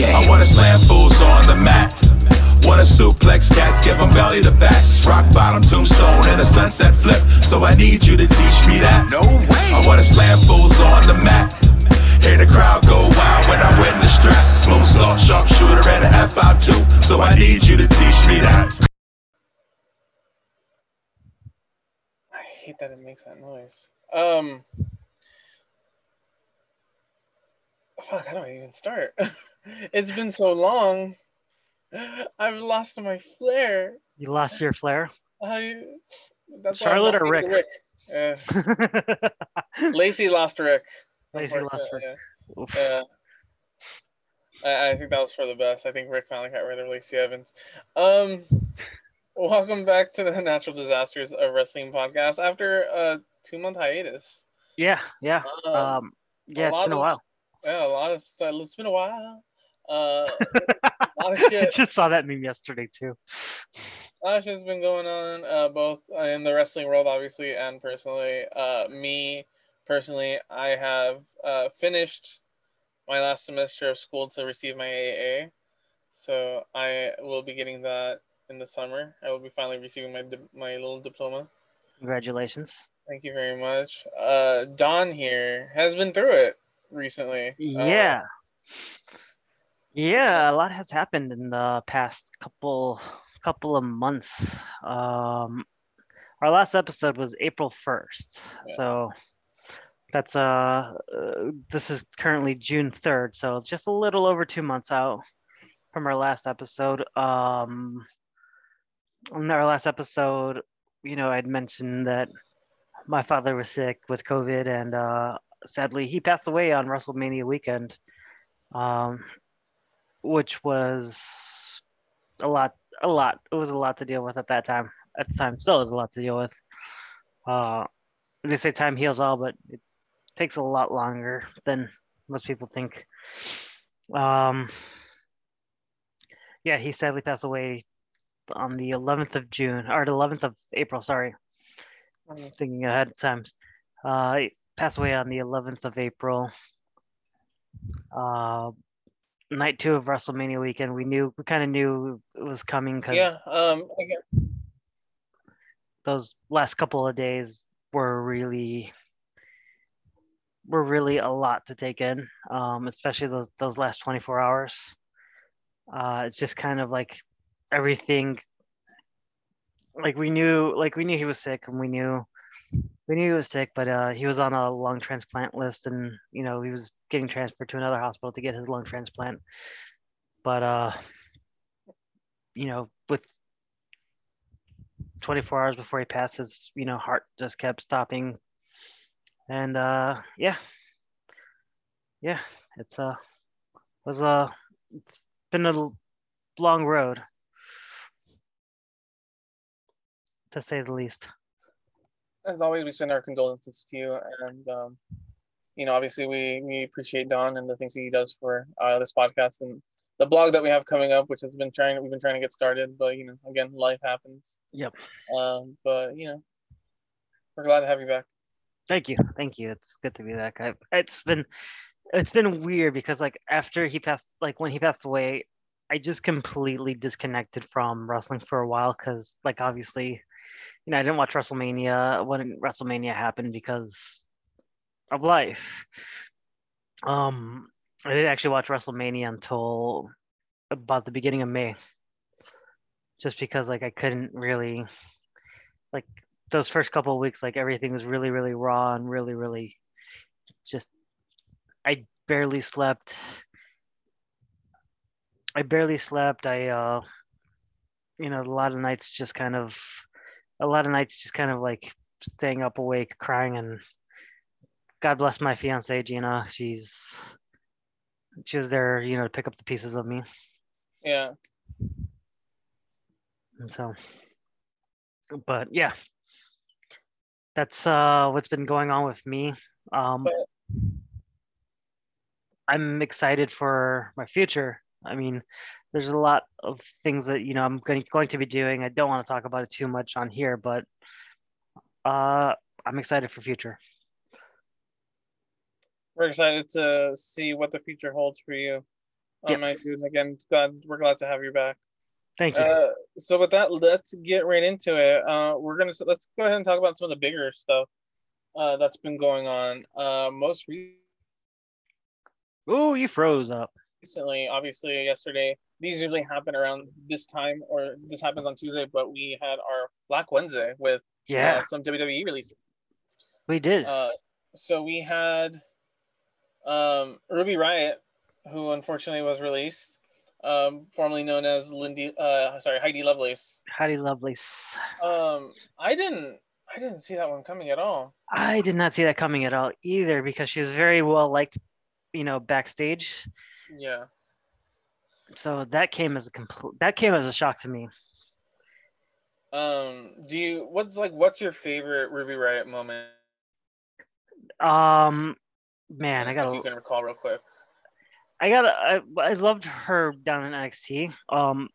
game. I wanna slam fools on the mat. Wanna suplex cats, give them belly to backs. Rock bottom tombstone and a sunset flip. So I need you to teach me that. No way. I wanna slam fools on the mat. Hear the crowd go wild when I win the strap. Moonsault, sharpshooter, and a F5 too. So I need you to teach me that. I hate that it makes that noise. Um, fuck, how do I even start? it's been so long. I've lost my flair. You lost your flair. I. That's Charlotte or Ric? Ric. Uh, Lacey lost Ric. Lacey lost Ric. Yeah. I, I think that was for the best. I think Ric finally got rid of Lacey Evans. Um, welcome back to the Natural Disasters of Wrestling podcast after a two month hiatus. Yeah, yeah. Um, Um, yeah, it's been a of- while. Yeah, a lot of stuff. It's been a while. Uh, a lot of shit. I just saw that meme yesterday too. A lot of shit's been going on, uh, both in the wrestling world, obviously, and personally. Uh, me personally, I have uh, finished my last semester of school to receive my AA, so I will be getting that in the summer. I will be finally receiving my di- my little diploma. Congratulations. Thank you very much. Uh, Don here has been through it recently. Uh, Yeah. A lot has happened in the past couple couple of months. Um our last episode was April 1st. Yeah. So that's uh, uh this is currently June 3rd, so just a little over 2 months out from our last episode. Um on our last episode, you know, I'd mentioned that my father was sick with COVID and uh sadly he passed away on WrestleMania weekend, um, which was a lot. A lot. It was a lot to deal with at that time. At the time, still is a lot to deal with. Uh, they say time heals all, but it takes a lot longer than most people think. Um, yeah, he sadly passed away on the 11th of June or the 11th of April. Sorry, I'm thinking ahead of times. Uh, he passed away on the 11th of April. Uh, night two of WrestleMania weekend. We knew, we kind of knew it was coming because Yeah. Um. Those last couple of days were really were really a lot to take in um, especially those those last 24 hours uh, it's just kind of like everything like we knew like we knew he was sick and we knew we knew he was sick but uh, he was on a lung transplant list and you know he was getting transferred to another hospital to get his lung transplant but uh you know with 24 hours before he passed, his you know, heart just kept stopping. And uh yeah. Yeah, it's uh was uh it's been a long road to say the least. As always, we send our condolences to you, and um, you know, obviously, we we appreciate Don and the things he does for uh, this podcast and the blog that we have coming up, which has been trying we've been trying to get started, but you know, again, life happens. Yep. Um, but you know, we're glad to have you back. Thank you. Thank you. It's good to be back. I, it's been it's been weird because like after he passed like when he passed away, I just completely disconnected from wrestling for a while cuz like obviously you know, I didn't watch WrestleMania when WrestleMania happened because of life. Um I didn't actually watch WrestleMania until about the beginning of May. Just because like I couldn't really like those first couple of weeks, like everything was really, really raw and really, really just I barely slept. I barely slept. I uh you know, a lot of nights just kind of a lot of nights just kind of like staying up awake, crying and God bless my fiance Gina. She's she was there, you know, to pick up the pieces of me. Yeah, And so, but yeah, that's uh, what's been going on with me. Um, But- I'm excited for my future. I mean, there's a lot of things that you know I'm going, going to be doing. I don't want to talk about it too much on here, but uh, I'm excited for future. we're excited to see what the future holds for you. on Yep. And again, glad we're glad to have you back. Thank you. Uh, so with that, let's get right into it. Uh, we're gonna let's go ahead and talk about some of the bigger stuff uh, that's been going on. Uh, most re- Ooh, you froze up. Recently, obviously yesterday. These usually happen around this time, or this happens on Tuesday. But we had our Black Wednesday with Yeah, uh, some WWE releases. we did. Uh, so we had um, Ruby Riot, who unfortunately was released, um, formerly known as Lindy. Uh, sorry, Heidi Lovelace. Heidi Lovelace. Um, I didn't. I didn't see that one coming at all. I did not see that coming at all either because she was very well liked, you know, backstage. Yeah. So that came as a complete that came as a shock to me. Um, do you? What's like? What's your favorite Ruby Riot moment? Um, man, I gotta, you can recall real quick. I gotta, I, I loved her down in NXT. Um,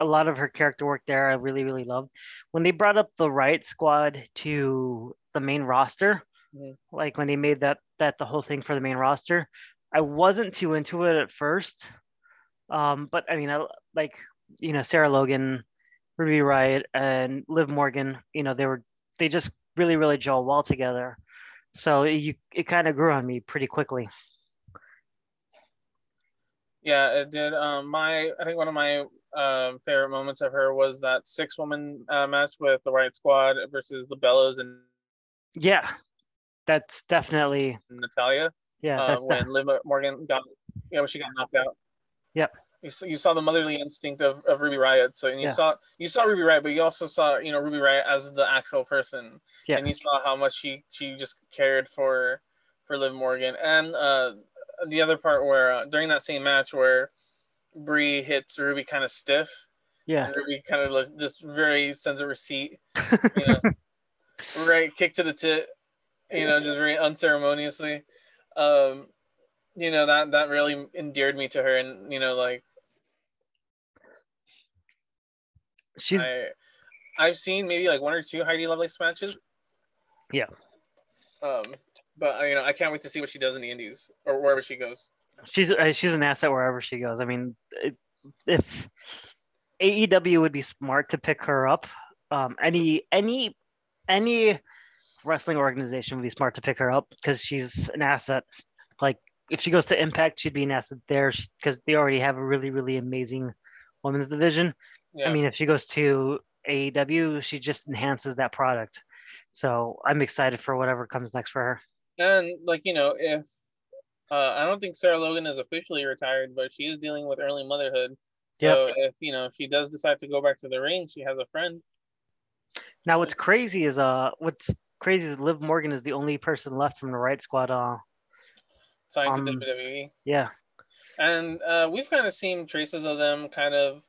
a lot of her character work there, I really, really loved. When they brought up the Riot Squad to the main roster, Mhm. like when they made that that the whole thing for the main roster, I wasn't too into it at first. Um, but I mean, I like you know Sarah Logan, Ruby Riot, and Liv Morgan. You know, they were they just really, really gel well together. So you it kind of grew on me pretty quickly. Yeah, it did. Um, my I think one of my um favorite moments of her was that six woman uh, match with the Riot Squad versus the Bellas and Yeah, that's definitely Natalya. Yeah. uh, That's when de- Liv Morgan got, you know, when she got knocked out. Yep. You saw, you saw the motherly instinct of, of Ruby Riot. So and you Yeah. saw you saw Ruby Riot, but you also saw you know Ruby Riot as the actual person, Yeah. and you saw how much she she just cared for for Liv Morgan. And uh, the other part where uh, during that same match where Brie hits Ruby kind of stiff, yeah. and Ruby kind of like just very sends a receipt, you know, right kick to the tit, you know, just very unceremoniously. Um, you know that that really endeared me to her, and you know, like She's I, I've seen maybe like one or two Heidi Lovelace matches. Yeah. Um, but you know, I can't wait to see what she does in the Indies or wherever she goes. she's uh, she's an asset wherever she goes. I mean, it, if AEW would be smart to pick her up, um, any any any wrestling organization would be smart to pick her up because she's an asset. Like if she goes to Impact, she'd be an asset there because they already have a really really amazing women's division. Yeah. I mean, if she goes to AEW, she just enhances that product. So I'm excited for whatever comes next for her. and like you know, if uh, I don't think Sarah Logan is officially retired, but she is dealing with early motherhood. So if you know if she does decide to go back to the ring, she has a friend. Now, what's crazy is uh, what's crazy is Liv Morgan is the only person left from the Riot Squad. Uh, signed Um, to WWE. yeah, And uh, we've kind of seen traces of them kind of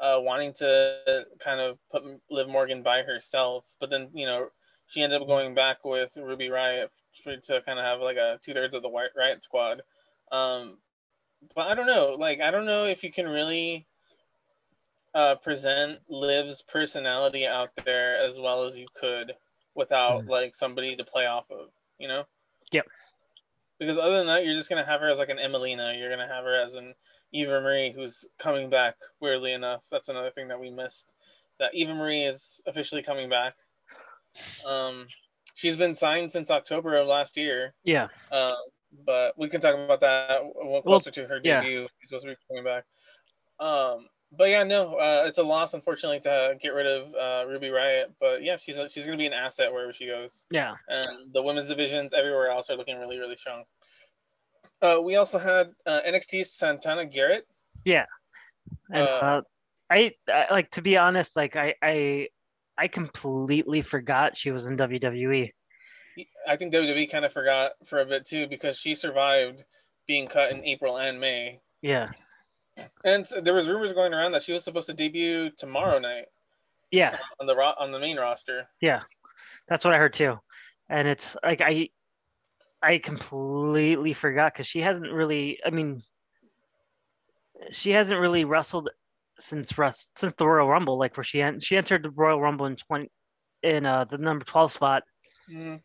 uh, wanting to kind of put Liv Morgan by herself, but then you know she ended up going back with Ruby Riot to kind of have like a two thirds of the White Riot Squad. Um, but I don't know, like I don't know if you can really uh, present Liv's personality out there as well as you could without Mhm. like somebody to play off of, you know? Yep. Because other than that, you're just gonna have her as like an Emmalina. You're gonna have her as an Eva Marie, who's coming back. Weirdly enough, that's another thing that we missed. That Eva Marie is officially coming back. Um, she's been signed since October of last year. yeah, Uh, but we can talk about that closer to her yeah. debut. She's supposed to be coming back. Um, but yeah, no, uh, it's a loss, unfortunately, to get rid of uh, Ruby Riot. But yeah, she's a, she's gonna be an asset wherever she goes, yeah. and the women's divisions everywhere else are looking really, really strong. Uh, we also had uh, NXT Santana Garrett. And Uh, uh, I, I like to be honest, like I, I, I completely forgot she was in. WWE. I think WWE kind of forgot for a bit too because she survived being cut in April and May, Yeah, and there was rumors going around that she was supposed to debut tomorrow night yeah, on the ro- on the main roster. yeah. That's what I heard too. And it's like I, I completely forgot because she hasn't really. I mean, she hasn't really wrestled since rest since the Royal Rumble, like where she en- she entered the Royal Rumble in twenty in uh the number twelve spot, Mm,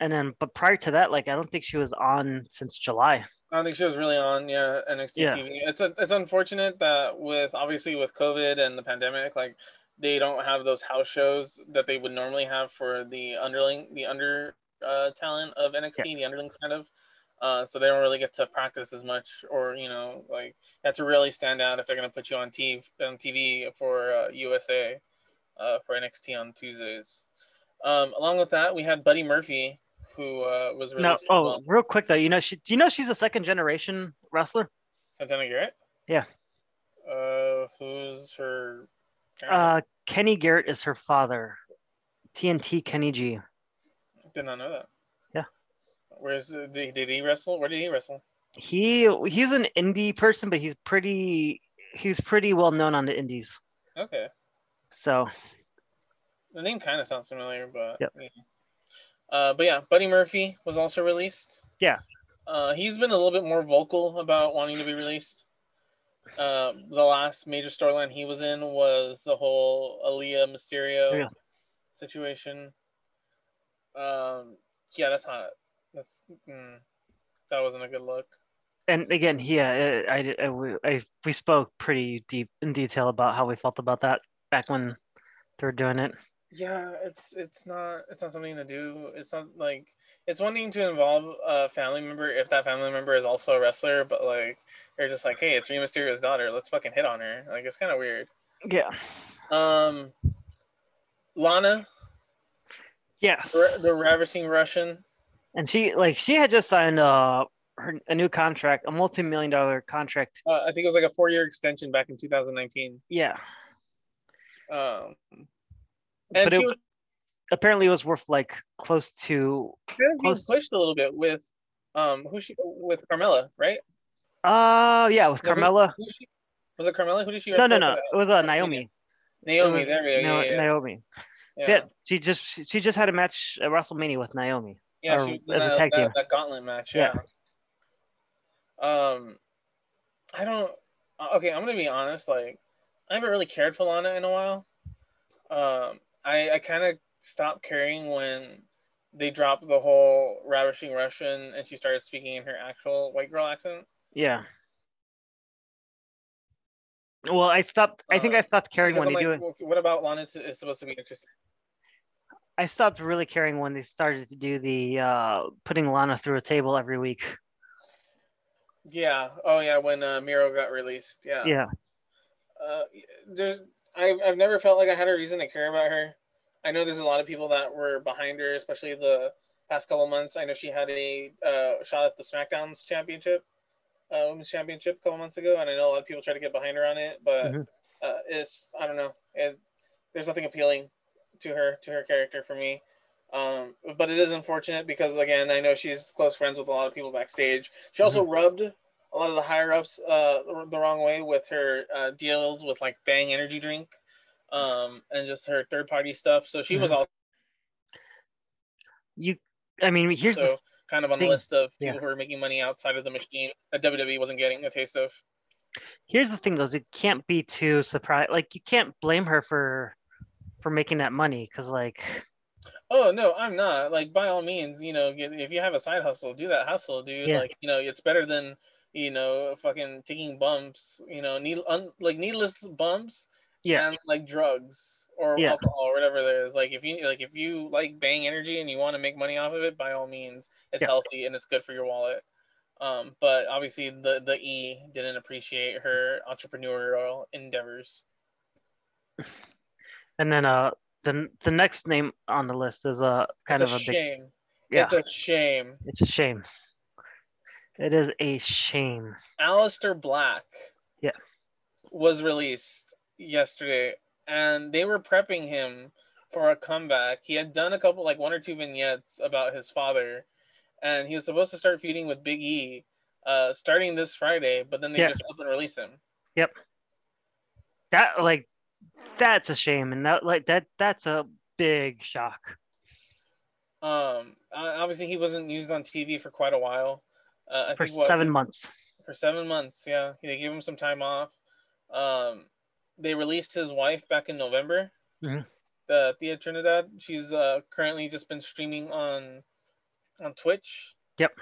and then but prior to that, like I don't think she was on since July. I don't think she was really on, yeah, NXT Yeah. TV. It's a, it's unfortunate that with obviously with COVID and the pandemic, like they don't have those house shows that they would normally have for the underling, the under uh, talent of NXT, the underlings kind of. Uh, so they don't really get to practice as much, or you know, like you have to really stand out if they're gonna put you on TV on TV for uh, USA uh, for NXT on Tuesdays. Um, along with that, we had Buddy Murphy, who uh, was No, oh, real quick though, you know, she, do you know she's a second generation wrestler? Santana Garrett. Yeah. Uh, who's her? Uh, Kenny Garrett is her father. TNT Kenny G. Did not know that. Yeah. Where's did, did he wrestle? Where did he wrestle? He he's an indie person, but he's pretty he's pretty well known on the indies. Okay. So The name kind of sounds familiar, but Yep. yeah. Uh, but yeah, Buddy Murphy was also released. Yeah. Uh, he's been a little bit more vocal about wanting to be released. Uh, the last major storyline he was in was the whole Aaliyah Mysterio Yeah. situation. Um, yeah, that's not. That's mm, that wasn't a good look. and again, yeah, I, I, I, I we spoke pretty deep in detail about how we felt about that back when they were doing it. Yeah, it's it's not it's not something to do. It's not like it's one thing to involve a family member if that family member is also a wrestler, but like they're just like, hey, it's Rey Mysterio's daughter. Let's fucking hit on her. Like it's kind of weird. Yeah. Um, Lana, Yes. the, the ravishing Russian. and she like she had just signed uh her a new contract, a multi-million dollar contract. Uh, I think it was like a four year extension back in 2019. Yeah. Um, But it- was Apparently, it was worth like close to kind of close- pushed a little bit with um who she with Carmella, right? uh yeah with No, who- Carmella. Who she, was it Carmella? Who did she No, no, no. It was uh, Naomi. Naomi, was there we go. Na- Yeah, yeah. Naomi. yeah. Yeah, she just she, she just had a match at WrestleMania with Naomi. Yeah, or she that, that, team. that gauntlet match. Yeah. Yeah. Um, I don't. uh, Okay, I'm gonna be honest. Like, I haven't really cared for Lana in a while. Um, I I kind of stopped caring when they dropped the whole ravishing Russian and she started speaking in her actual white girl accent. Yeah. Well, I stopped. I think I Uh, stopped caring when I'm they like, do it. "Okay, what about Lana is supposed to be interesting? I stopped really caring when they started to do the uh putting Lana through a table every week. Yeah. Oh yeah, when uh, Miro got released. Yeah. Yeah. uh, there's I've, I've never felt like I had a reason to care about her. I know there's a lot of people that were behind her, especially the past couple months. I know she had a uh, shot at the SmackDown's championship, uh, women's championship a couple months ago, and I know a lot of people try to get behind her on it, but Mhm. uh, it's I don't know. It, there's nothing appealing to her to her character for me. Um, but it is unfortunate because again, I know she's close friends with a lot of people backstage. She also rubbed a lot of the higher ups uh, the wrong way with her uh, deals with like Bang Energy Drink, um, and just her third party stuff. So she was Mhm. also You. I mean, here's the, kind of on the list of people yeah. who are making money outside of the machine that WWE wasn't getting a taste of. here's the thing though. Is it can't be too surprised. Like you can't blame her for for making that money because like Oh no, I'm not. Like by all means, you know, if you have a side hustle, do that hustle, dude. Yeah. Like you know, it's better than you know fucking taking bumps. You know, need un, like needless bumps. Yeah. And like drugs or Yeah. alcohol or whatever there is. Like if you like if you like Bang Energy and you want to make money off of it, by all means, it's Yeah. healthy and it's good for your wallet. Um, but obviously the the E didn't appreciate her entrepreneurial endeavors. and then uh the the next name on the list is uh kind it's of a, a big shame. yeah. It's a shame. It's a shame. It is a shame. Aleister Black. Yeah. Was released yesterday, and they were prepping him for a comeback. He had done a couple, like one or two vignettes about his father, and he was supposed to start feuding with Big E, uh, starting this Friday. But then they Yeah. just up and release him. Yep. That like that's a shame, and that like that that's a big shock. Um, obviously he wasn't used on TV for quite a while. Uh, I For think what seven months. for seven months. Yeah, they gave him some time off. Um, they released his wife back in November. Mhm. The Thea Trinidad. She's uh, currently just been streaming on on Twitch. Yep.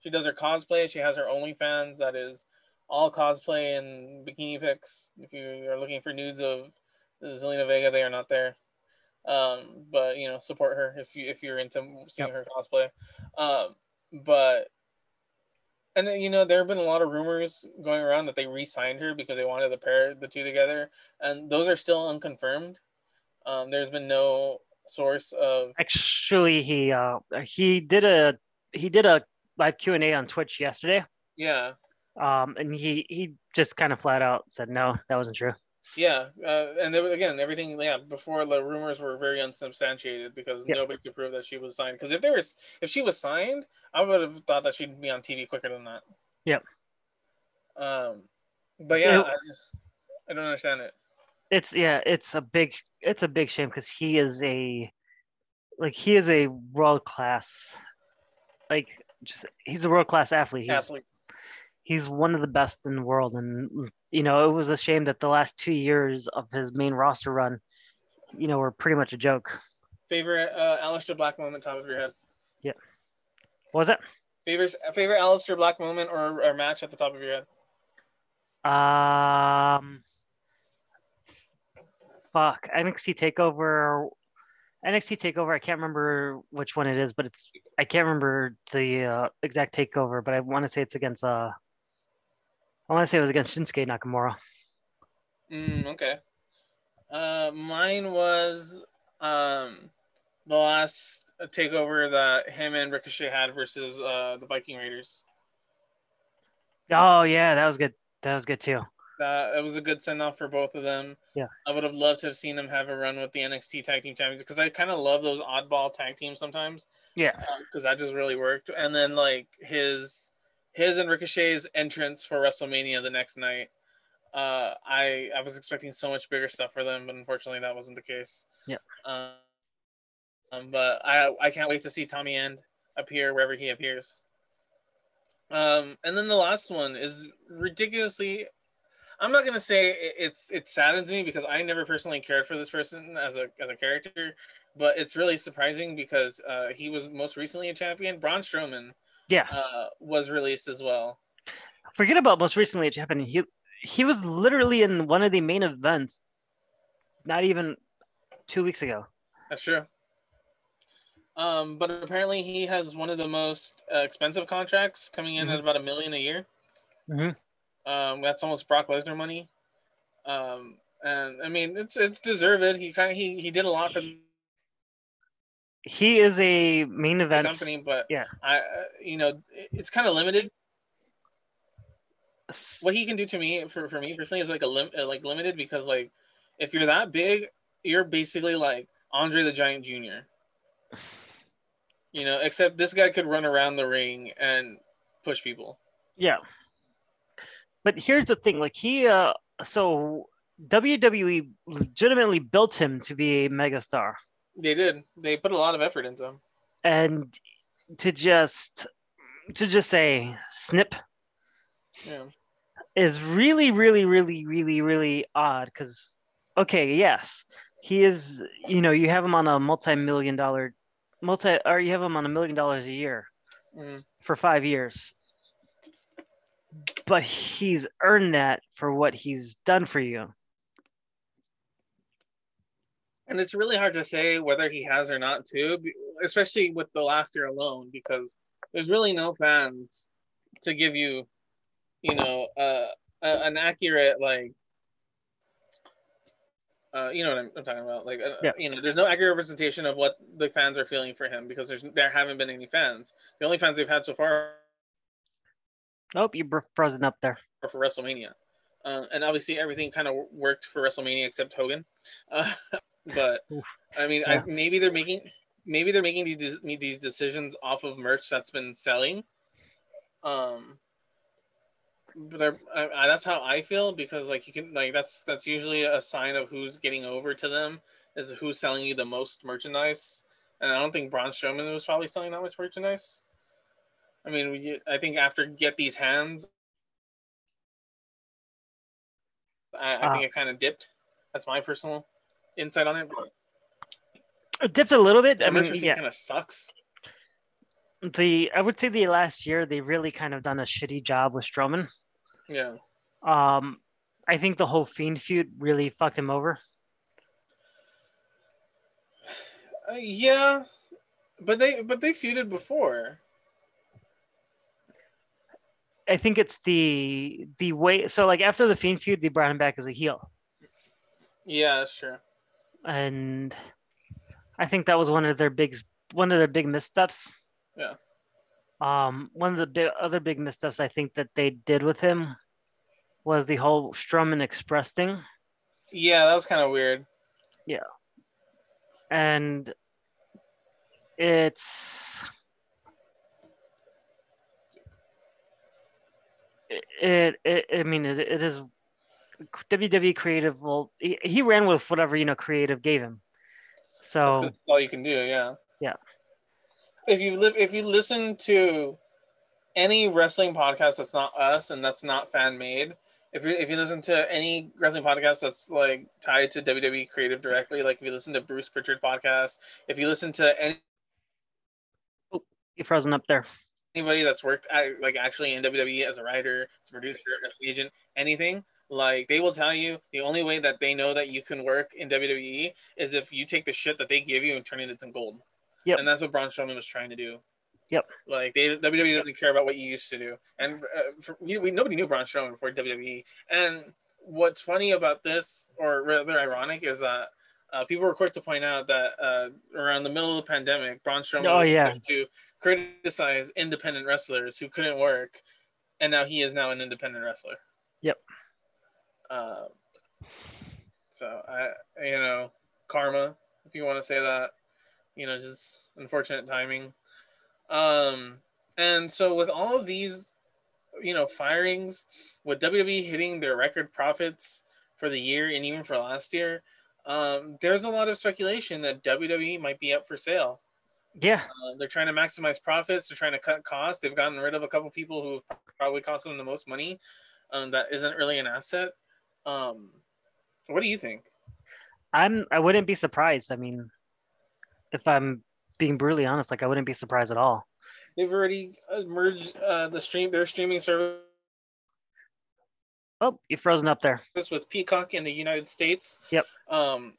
She does her cosplay. She has her OnlyFans that is all cosplay and bikini pics. If you are looking for nudes of Zelina Vega, they are not there. Um, but you know, support her if you if you're into seeing Yep. her cosplay. Um, but and then, you know, there have been a lot of rumors going around that they re-signed her because they wanted to pair the two together, and those are still unconfirmed. Um, there's been no source of Actually, he uh he did a he did a live Q and A on Twitch yesterday. yeah, Um, and he he just kind of flat out said no, that wasn't true. Yeah, uh, and there, again, everything yeah before the rumors were very unsubstantiated because Yep. nobody could prove that she was signed. Because if there was if she was signed, I would have thought that she'd be on TV quicker than that. Yep. Um, but yeah, It- I just I don't understand it. It's yeah, it's a big it's a big shame because he is a like he is a world class like just he's a world class athlete. He's Athlete. He's one of the best in the world, and you know it was a shame that the last two years of his main roster run, you know, were pretty much a joke. Favorite uh, Aleister Black moment, top of your head. Yeah. What was it? Favorite favorite Aleister Black moment or, or match at the top of your head. Um, fuck NXT Takeover. NXT Takeover. I can't remember which one it is, but it's I can't remember the uh, exact takeover, but I want to say it's against uh. I want to say it was against Shinsuke Nakamura. Mm, okay. Uh, mine was um, the last takeover that him and Ricochet had versus uh, the Viking Raiders. Oh yeah, that was good. That was good too. That it was a good send off for both of them. Yeah. I would have loved to have seen them have a run with the NXT Tag Team Champions because I kind of love those oddball tag teams sometimes. Yeah. because that just really worked. And then like his his and Ricochet's entrance for WrestleMania the next night. Uh, I I was expecting so much bigger stuff for them, but unfortunately that wasn't the case. Yep. Um, um, but I I can't wait to see Tommy End appear wherever he appears. Um, and then the last one is ridiculously. I'm not gonna say it- it's it saddens me because I never personally cared for this person as a as a character, but it's really surprising because uh, he was most recently a champion. Braun Strowman Yeah. uh, was released as well. Forget about most recently it happened. He he was literally in one of the main events, not even two weeks ago. That's true. Um, but apparently he has one of the most uh, expensive contracts, coming in at about a million a year. Mhm. Um, that's almost Brock Lesnar money. Um, and I mean, it's it's deserved. He kind of he he did a lot for He is a main event. company, but yeah. I uh, you know it's kind of limited. What he can do to me for, for me personally is like a lim- uh, like limited because like if you're that big, you're basically like Andre the Giant Jr. You know, except this guy could run around the ring and push people. Yeah. But here's the thing, like he uh so WWE legitimately built him to be a megastar. They did. They put a lot of effort into them. And to just to just say snip Yeah. is really, really, really, really, really odd because okay, yes, he is you know, you have him on a multi-million dollar multi or you have him on a million dollars a year Mhm. for five years. But he's earned that for what he's done for you. And it's really hard to say whether he has or not too, especially with the last year alone, because there's really no fans to give you, you know, uh, a, an accurate like, uh, you know what I'm, I'm talking about? Like, uh, Yeah. you know, there's no accurate representation of what the fans are feeling for him because there's there haven't been any fans. The only fans they've had so far Oh, you are frozen up there. for WrestleMania, uh, and obviously everything kind of worked for WrestleMania except Hogan. But I mean, Yeah. I, maybe they're making maybe they're making these these decisions off of merch that's been selling. Um, but I, I, that's how I feel because like you can like that's that's usually a sign of who's getting over to them is who's selling you the most merchandise. And I don't think Braun Strowman was probably selling that much merchandise. I mean, we, I think after get these hands, I, I Uh, think it kind of dipped. That's my personal insight on it. It dipped a little bit. I mean, yeah, kind of sucks. the I would say the last year they really kind of done a shitty job with Strowman. Yeah. Um, I think the whole Fiend feud really fucked him over. Uh, yeah, but they but they feuded before. I think it's the the way. So like after the Fiend feud, they brought him back as a heel, Yeah, that's true. And I think that was one of their big one of their big missteps. Yeah. Um, one of the big, other big missteps I think that they did with him was the whole Strowman Express thing. Yeah, that was kind of weird. Yeah. And it's it, it i mean it, it is wwe creative well he, he ran with whatever you know creative gave him So that's all you can do. Yeah. Yeah. If you live, if you listen to any wrestling podcast that's not us and that's not fan made, if you if you listen to any wrestling podcast that's like tied to WWE creative directly, like if you listen to Bruce Pritchard podcast, if you listen to any oh, you frozen up there anybody that's worked at, like actually in WWE as a writer, as a producer, as an agent, anything, like they will tell you the only way that they know that you can work in WWE is if you take the shit that they give you and turn it into gold. Yep. And that's what Braun Strowman was trying to do. Yep. Like they WWE doesn't care about what you used to do, and uh, for, we, we nobody knew Braun Strowman before WWE. And what's funny about this, or rather ironic, is that. Uh, people were quick to point out that uh, around the middle of the pandemic, Braun Strowman Oh, was yeah. to criticize independent wrestlers who couldn't work, and now he is now an independent wrestler. Uh, so I, you know, karma, if you want to say that, you know, just unfortunate timing. Um, and so with all of these, you know, firings, with WWE hitting their record profits for the year and even for last year, um, there's a lot of speculation that WWE might be up for sale. yeah Uh, they're trying to maximize profits. They're trying to cut costs. They've gotten rid of a couple people who probably cost them the most money. Um, that isn't really an asset. Um, what do you think? i'm i wouldn't be surprised i mean if i'm being brutally honest like i wouldn't be surprised at all They've already uh, merged uh, the stream their streaming service oh you're frozen up there This with Peacock in the United States. Yep. Um,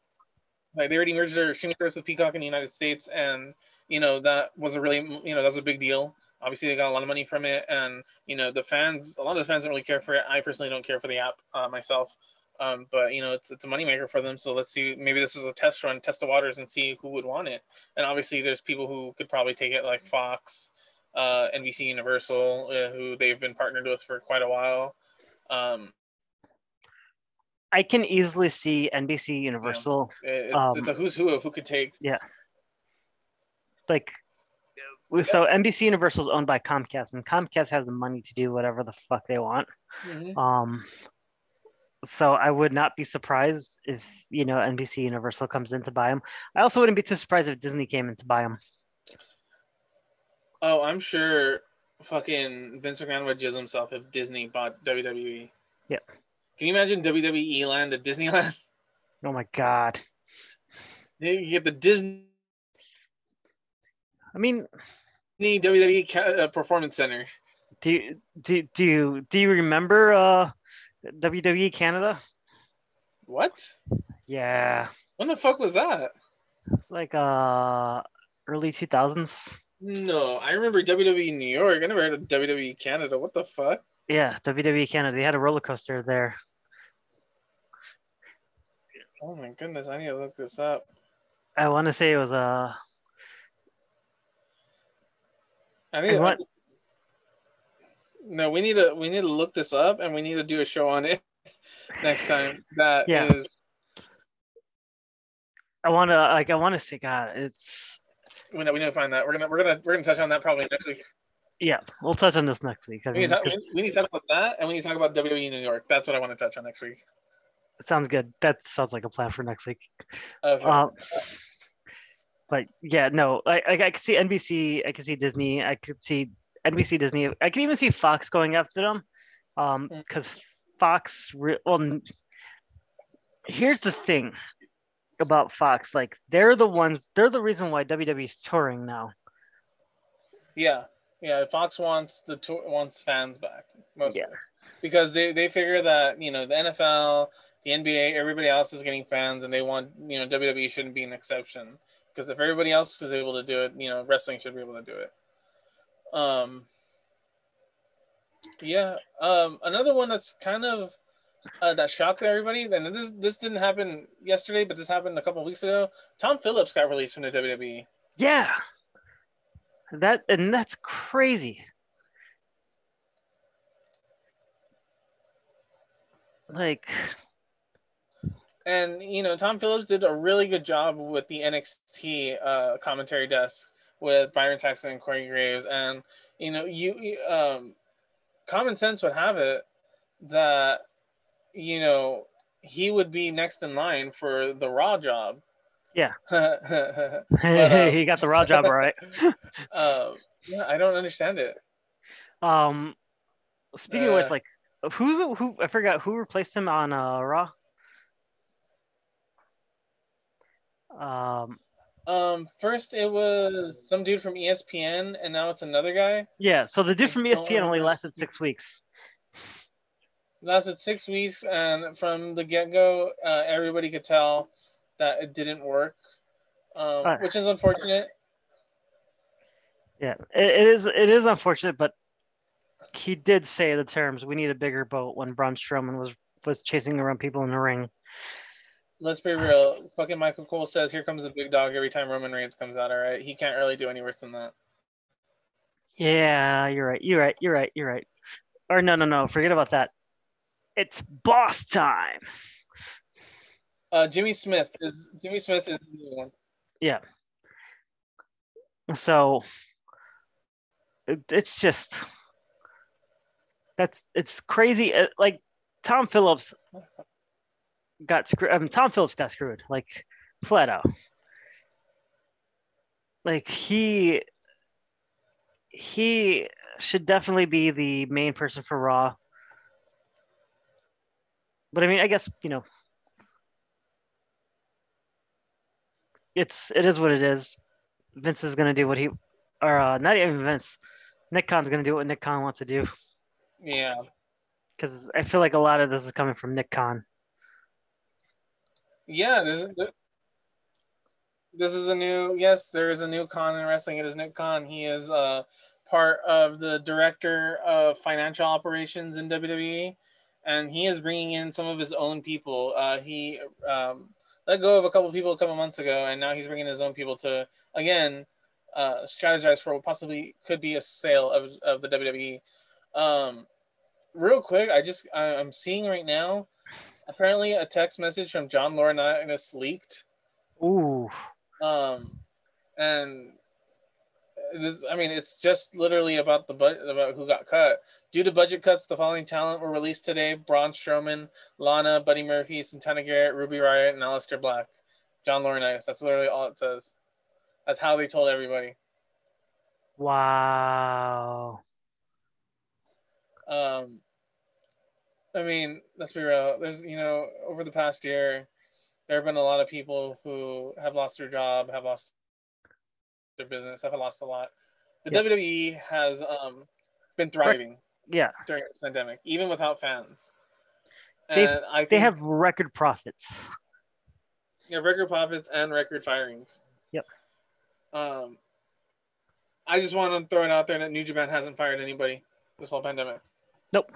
like they already merged their streaming service with Peacock in the United States, and you know that was a really you know that was a big deal. Obviously, they got a lot of money from it, and you know the fans. A lot of the fans don't really care for it. I personally don't care for the app uh, myself, um, but you know it's it's a moneymaker for them. So let's see. Maybe this is a test run, test the waters, and see who would want it. And obviously, there's people who could probably take it, like Fox, uh, NBC Universal, uh, who they've been partnered with for quite a while. Um, i can easily see nbc universal it's, Um, it's a who's who of who could take Yeah. like so NBC Universal is owned by Comcast, and Comcast has the money to do whatever the fuck they want. Um, so I would not be surprised if you know NBC Universal comes in to buy them. I also wouldn't be too surprised if Disney came in to buy them. Oh, I'm sure fucking Vince McMahon would jizz himself if Disney bought WWE. Yep. Can you imagine WWE land at Disneyland? Oh my god! You get the Disney I mean, WWE uh, Performance Center. do you, do do you do you remember uh, WWE Canada? What? Yeah, When the fuck was that? it's like uh early two thousands. No, I remember WWE New York. I never heard of WWE Canada. What the fuck? Yeah, WWE Canada. They had a roller coaster there. Oh my goodness, I need to look this up. I want to say it was uh I need what- No, we need to we need to look this up and we need to do a show on it next time. That is Yeah. I want to like I want to say God, it's we know we need to find that. We're gonna we're gonna we're gonna touch on that probably next week. yeah. We'll touch on this next week. We need, to talk, we we need to talk about that and we need to talk about WWE New York. That's what I want to touch on next week. sounds good. That sounds like a plan for next week. Okay. Um, but yeah, no, I, I I could see NBC, I could see Disney, I could see NBC, Disney, I could even see Fox going after them, um, because Fox, re- well, here's the thing about Fox, like they're the ones, they're the reason why WWE's touring now. Yeah, yeah. Fox wants the tour wants fans back mostly Yeah. because they they figure that you know the NFL, the NBA, everybody else is getting fans, and they want you know WWE shouldn't be an exception because if everybody else is able to do it, you know wrestling should be able to do it. Um. Yeah. Um. Another one that's kind of uh, that shocked everybody, and this this didn't happen yesterday, but this happened a couple weeks ago. Tom Phillips got released from the. WWE. Yeah. That and that's crazy. Like And you know, Tom Phillips did a really good job with the NXT uh, commentary desk with Byron Saxton and Corey Graves, and you know, you um, common sense would have it that you know he would be next in line for the Raw job. Yeah. um, uh, he got the raw job right. um, yeah, I don't understand it. Um speaking of which, Uh, like who's who I forgot who replaced him on uh Raw? Um Um, first it was some dude from ESPN, and now it's another guy. yeah, so the dude from ESPN only lasted six weeks. lasted six weeks, and from the get go, uh, everybody could tell that it didn't work, um, which is unfortunate. Yeah, it, it is it is unfortunate, but he did say the terms we need a bigger boat when Braun Strowman was was chasing around people in the ring. Let's be real. Fucking Michael Cole says, "Here comes the big dog." Every time Roman Reigns comes out, all right, he can't really do any worse than that. Yeah, you're right. You're right. You're right. You're right. Or no, no, no. Forget about that. It's boss time. Uh, Jimmy Smith is Jimmy Smith is the new one. Yeah. So it, it's just that's it's crazy. Uh, Like Tom Phillips got screwed. I mean, Tom Phillips got screwed. Like flat out. Like he he should definitely be the main person for Raw. But I mean, I guess you know, it's it is what it is. Vince is gonna do what he, or uh, not even Vince. Nick Khan's gonna do what Nick Khan wants to do Yeah, because I feel like a lot of this is coming from Nick Khan. Yeah. This is, this is a new. Yes, there is a new Khan in wrestling. It is Nick Khan. He is uh, part of the director of financial operations in WWE, and he is bringing in some of his own people. Uh, he um, let go of a couple people a couple months ago, and now he's bringing his own people to again uh, strategize for what possibly could be a sale of, of the WWE. Um, real quick, I just I, I'm seeing right now. Apparently, a text message from John Laurinaitis leaked. Ooh, um and this i mean it's just literally about the budget about who got cut. Due to budget cuts the following talent were released today braun strowman lana buddy murphy santana garrett ruby riot and Aleister black. John laurinaitis. That's literally all it says. That's how they told everybody. Wow. um i mean let's be real there's you know over the past year there have been a lot of people who have lost their job have lost their business have lost a lot the Yeah. wwe has um been thriving Yeah, during this pandemic even without fans and think they have record profits. yeah, record profits and record firings Yep. um i just want to throw it out there that new japan hasn't fired anybody this whole pandemic Nope.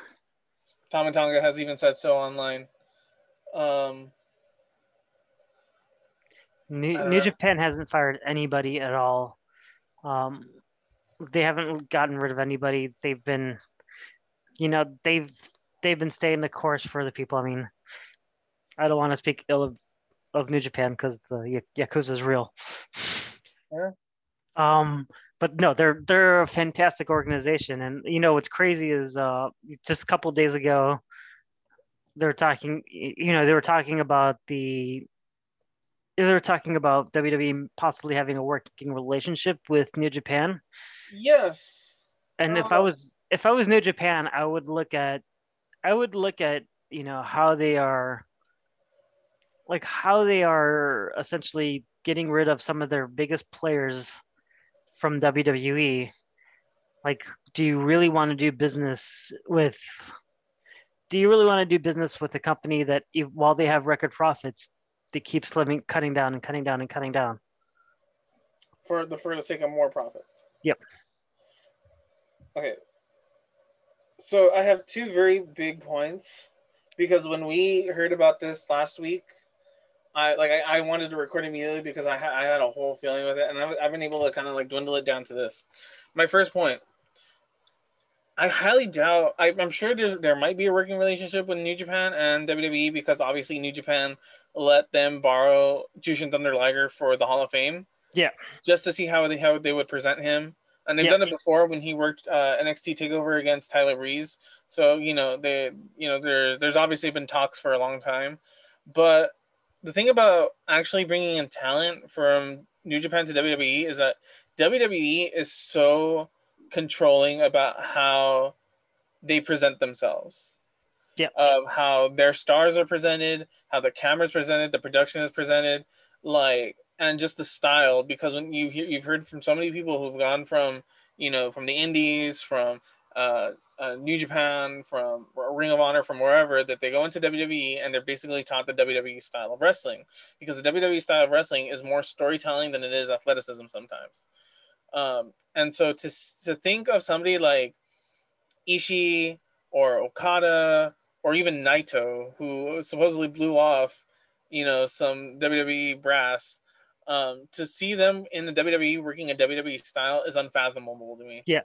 Tama Tonga has even said so online. Um, New, New. Japan hasn't fired anybody at all. Um, they haven't gotten rid of anybody. They've been, you know, they've they've been staying the course for the people. I mean, I don't want to speak ill of, of New Japan because the Ya- Yakuza is real. Yeah. Um, but no, they're they're a fantastic organization, and you know what's crazy is uh, just a couple days ago, they were talking. You know, they were talking about the they were talking about WWE possibly having a working relationship with New Japan. yes. And if I Oh. was if I was New Japan, I would look at I would look at, you know, how they are like how they are essentially getting rid of some of their biggest players from WWE Like, do you really want to do business with? Do you really want to do business with a company that, if, while they have record profits, they keep slimming, cutting down and cutting down and cutting down? for the for the sake of more profits. Yep. Okay. So I have two very big points because when we heard about this last week, I like I, I wanted to record immediately because I, ha- I had a whole feeling with it, and I've, I've been able to kind of like dwindle it down to this. My first point. I highly doubt. I, I'm sure there, there might be a working relationship with New Japan and WWE because obviously New Japan let them borrow Jushin Thunder Liger for the Hall of Fame. Yeah. Just to see how they how they would present him, and they've Yeah. done it before when he worked uh, NXT Takeover against Tyler Breeze. So you know they you know there there's obviously been talks for a long time, but the thing about actually bringing in talent from New Japan to WWE is that WWE is so controlling about how they present themselves. Yeah. Of how their stars are presented, how the camera's presented, the production is presented, like and just the style because when you hear you've heard from so many people who've gone from you know from the indies from uh, uh, New Japan from Ring of Honor from wherever that they go into WWE and they're basically taught the WWE style of wrestling because the WWE style of wrestling is more storytelling than it is athleticism sometimes. Um, and so to to think of somebody like Ishii or Okada or even Naito who supposedly blew off, you know, some WWE brass um, to see them in the WWE working a WWE style is unfathomable to me. Yeah.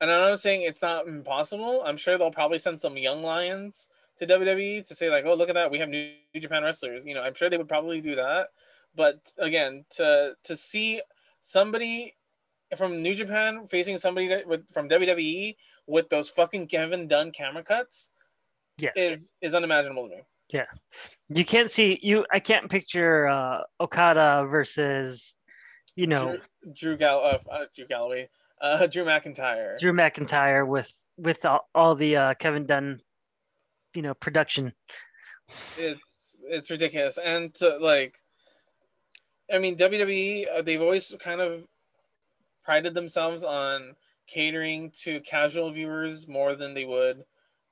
And I'm not saying it's not impossible. I'm sure they'll probably send some young lions to WWE to say like, oh, look at that, we have New Japan wrestlers. You know, I'm sure they would probably do that. But again, to to see somebody from New Japan facing somebody that, with from WWE with those fucking Kevin Dunn camera cuts Yeah. is is unimaginable to me. Yeah, you can't see you. I can't picture uh, Okada versus, you know, Drew, Drew Gall, uh, uh, Drew Galloway, uh, Drew McIntyre. Drew McIntyre with with all, all the uh, Kevin Dunn, you know, production. It's it's ridiculous, and to, like, I mean, WWE uh, they've always kind of prided themselves on catering to casual viewers more than they would,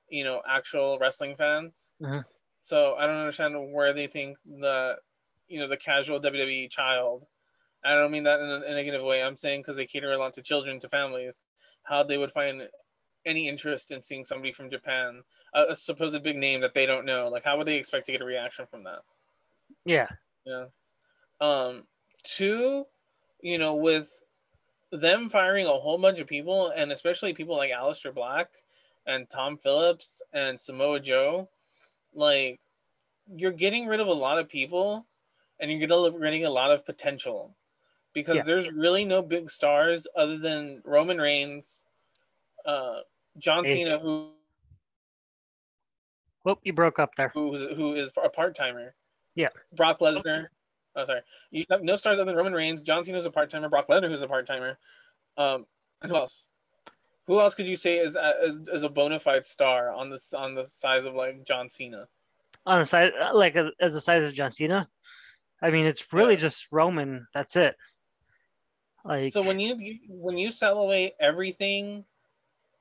you know, actual wrestling fans. Mhm. So I don't understand where they think the, you know, the casual WWE child. I don't mean that in a, in a negative way. I'm saying because they cater a lot to children, to families, how they would find any interest in seeing somebody from Japan, a, a supposed big name that they don't know. Like, how would they expect to get a reaction from that? Yeah, Yeah. Um, two, you know, with them firing a whole bunch of people, and especially people like Aleister Black and Tom Phillips and Samoa Joe, like you're getting rid of a lot of people, and you're getting getting a lot of potential, because Yeah. there's really no big stars other than Roman Reigns, uh, John Hey. Cena, who Whoop, you broke up there. who is, who is a part timer. Yeah. Brock Lesnar. Oh, sorry. You have no stars other than Roman Reigns. John Cena's a part timer. Brock Lesnar, who's a part timer. Um, who else? Who else could you say is is, is a bona fide star on this on the size of like John Cena? On the size, like uh, as the size of John Cena. I mean, it's really Yeah. just Roman. That's it. Like, So when you when you sell away everything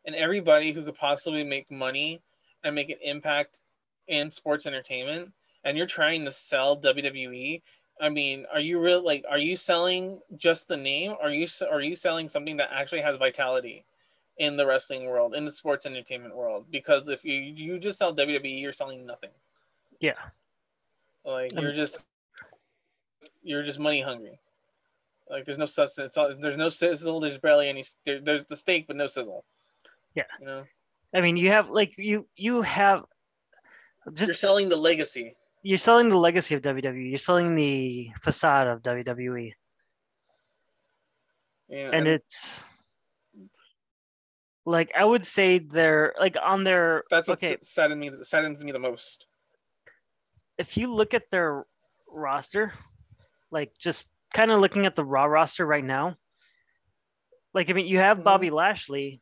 and everybody who could possibly make money and make an impact in sports entertainment, and you're trying to sell WWE, I mean, are you real like are you selling just the name? Are you are you selling something that actually has vitality in the wrestling world, in the sports entertainment world? Because if you you just sell WWE, you're selling nothing. yeah, Like Um, you're just you're just money hungry. Like there's no substance. There's no sizzle. There's barely any. There, there's the steak, but no sizzle. Yeah. You know, I mean, you have like you you have just you're selling the legacy. you're selling the legacy of WWE. You're selling the facade of WWE, Yeah, and it's like I would say they're like on their that's what okay. saddens me. Saddens me the most. If you look at their roster, like just kind of looking at the Raw roster right now, like I mean, you have. Bobby Lashley.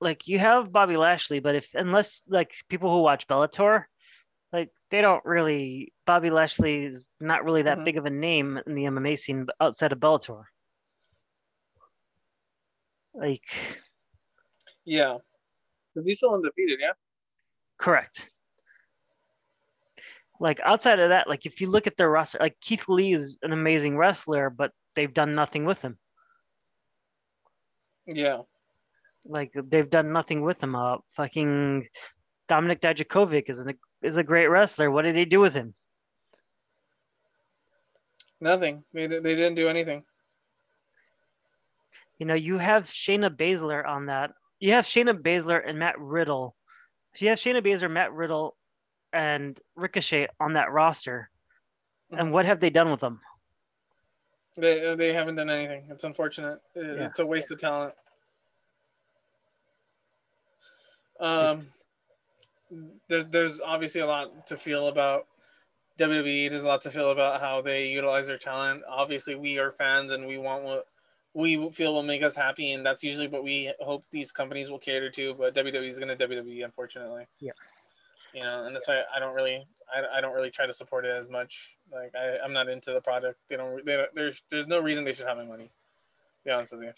Like you have Bobby Lashley, but if unless like people who watch Bellator, like they don't really Bobby Lashley is not really that Mhm. big of a name in the MMA scene outside of Bellator. Like, Yeah. Because he's still undefeated, yeah? correct. Like outside of that, like if you look at their roster, like Keith Lee is an amazing wrestler, but they've done nothing with him. Yeah. Like they've done nothing with him. Uh, fucking Dominik Dijakovic is a is a great wrestler. What did they do with him? Nothing. They, they didn't do anything. You know, you have Shayna Baszler on that. You have Shayna Baszler and Matt Riddle. You have Shayna Baszler, Matt Riddle, and Ricochet on that roster. And what have they done with them? They, they haven't done anything. It's unfortunate. It- Yeah. It's a waste of talent. Um, there, there's obviously a lot to feel about WWE. There's a lot to feel about how they utilize their talent. Obviously, we are fans and we want what we feel will make us happy, and that's usually what we hope these companies will cater to. But WWE is going to WWE, unfortunately. Yeah. You know, and that's why I don't really, I, I don't really try to support it as much. Like I, I'm not into the product. They don't. They don't there's there's no reason they should have my money. Be honest with you.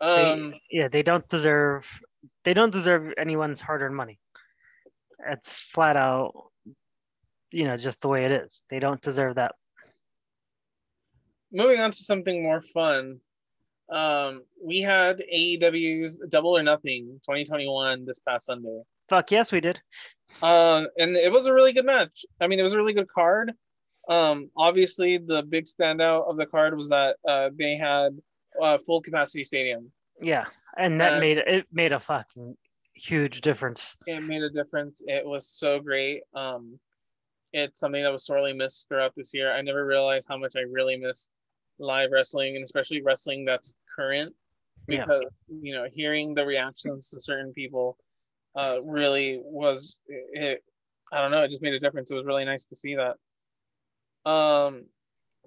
They- Um. yeah, they don't deserve they don't deserve anyone's hard-earned money. It's flat out, you know, just the way it is. They don't deserve that. moving on to something more fun. Um, we had AEW's Double or Nothing 2021 this past Sunday. Fuck yes, we did. Um, and it was a really good match. I mean, it was a really good card. Um, obviously, the big standout of the card was that uh, they had uh, full capacity stadium. Yeah, and that Uh, made it made a fucking huge difference. It made a difference. It was so great. Um, it's something that was sorely missed throughout this year. I never realized how much I really missed live wrestling, and especially wrestling that's current, Yeah. because you know, hearing the reactions to certain people uh, really was it. I don't know. It just made a difference. It was really nice to see that. Um,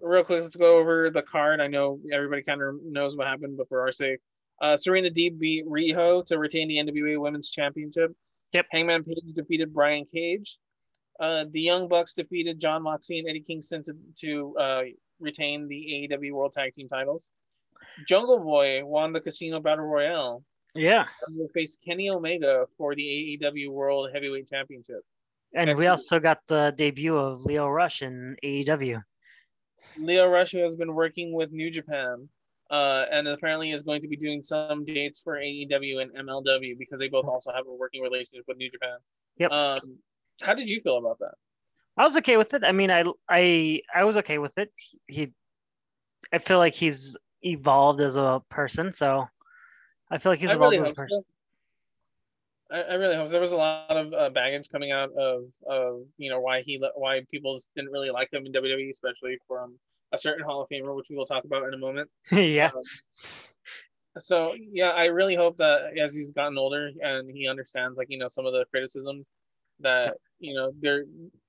real quick, let's go over the card. I know everybody kind of knows what happened, but for our sake, uh, Serena Deeb beat Riho to retain the NWA Women's Championship. Yep. Hangman Page defeated Brian Cage. Uh, the Young Bucks defeated Jon Moxley and Eddie Kingston to, to uh, retain the AEW World Tag Team titles. Jungle Boy won the Casino Battle Royale Yeah, and will face Kenny Omega for the AEW World Heavyweight Championship. and we also got the debut of Lio Rush in AEW. Lio Rush, who has been working with New Japan, uh, and apparently is going to be doing some dates for AEW and MLW because they both also have a working relationship with New Japan. Yep. Um, how did you feel about that? I was okay with it. I mean, I I I was okay with it. He, I feel like he's evolved as a person, so I feel like he's I evolved really a hope person. so. I, I really hope so. there was a lot of uh, baggage coming out of of you know why he why people just didn't really like him in WWE, especially from a certain Hall of Famer, which we will talk about in a moment. yeah, Um, so yeah, I really hope that as he's gotten older and he understands like you know some of the criticisms that you know there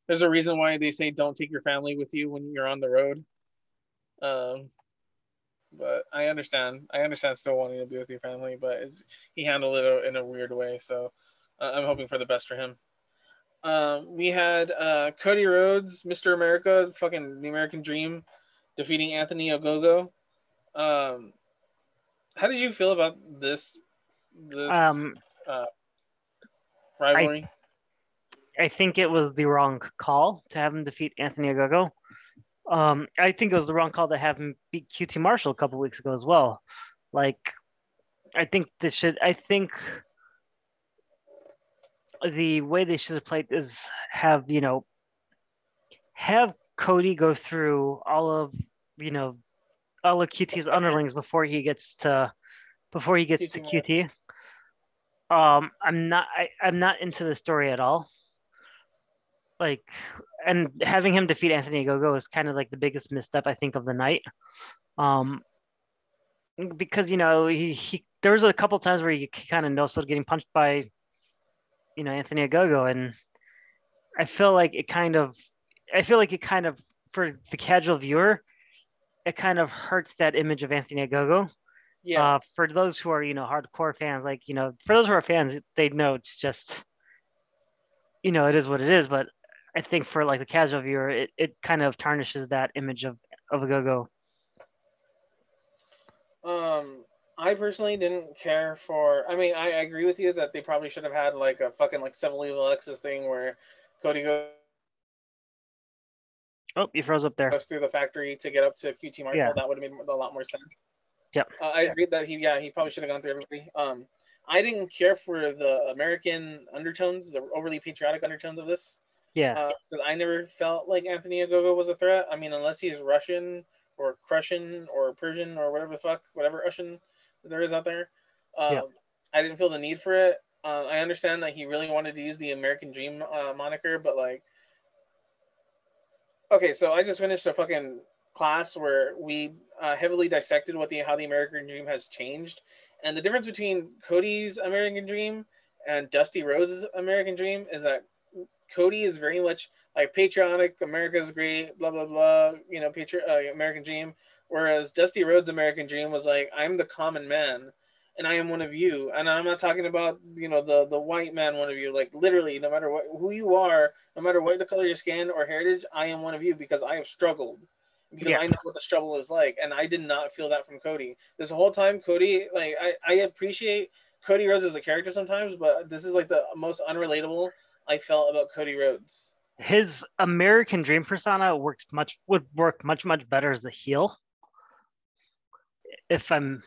there's a reason why they say don't take your family with you when you're on the road. Um, but I understand. I understand still wanting to be with your family, but it's, he handled it in a weird way. So uh, I'm hoping for the best for him. Um, we had uh, Cody Rhodes, Mr. America, fucking the American Dream, defeating Anthony Ogogo. Um, how did you feel about this this um, uh, rivalry? I think it was the wrong call to have him defeat Anthony Ogogo. Um, I think it was the wrong call to have him beat QT Marshall a couple weeks ago as well. Like, I think this should. I think the way they should have played is have you know have Cody go through all of you know all of QT's underlings before he gets to before he gets to QT QT. Um, I'm not. I, I'm not into the story at all like and having him defeat Anthony Ogogo is kind of like the biggest misstep I think of the night. Um because you know he, he there was a couple times where you kind of know so getting punched by you know Anthony Ogogo and I feel like it kind of I feel like it kind of for the casual viewer it kind of hurts that image of Anthony Ogogo. Yeah, Uh, for those who are you know hardcore fans like you know for those who are fans they know it's just you know it is what it is but I think for like the casual viewer, it, it kind of tarnishes that image of of Ogogo. um, I personally didn't care for. I mean, I, I agree with you that they probably should have had like a fucking like Seven Evil Exes thing where Cody goes Oh, you froze up there. through the factory to get up to QT Marshall. Yeah. That would have made a lot more sense. Yep. Uh, I agree that he, yeah, he probably should have gone through everybody. Um, I didn't care for the American undertones, the overly patriotic undertones of this, Yeah. because I never felt like Anthony Ogogo was a threat. I mean, unless he's Russian or Prussian or Persian or whatever the fuck, whatever Russian there is out there. Um, Yeah. I didn't feel the need for it. Uh, I understand that he really wanted to use the American Dream uh, moniker, but like, okay, so I just finished a fucking class where we uh, heavily dissected what the how the American Dream has changed, and the difference between Cody's American Dream and Dusty Rhodes' American Dream is that Cody is very much like patriotic, America's great, blah blah blah, you know, patri- uh, American Dream, whereas Dusty Rhodes' American Dream was like, I'm the common man. And I am one of you, and I'm not talking about you know the the white man one of you. Like literally, no matter what who you are, no matter what the color of your skin or heritage, I am one of you because I have struggled because Yeah. I know what the struggle is like, and I did not feel that from Cody. This whole time, Cody, like I, I appreciate Cody Rhodes as a character sometimes, but this is like the most unrelatable I felt about Cody Rhodes. His American Dream persona works much would work much much better as a heel. If I'm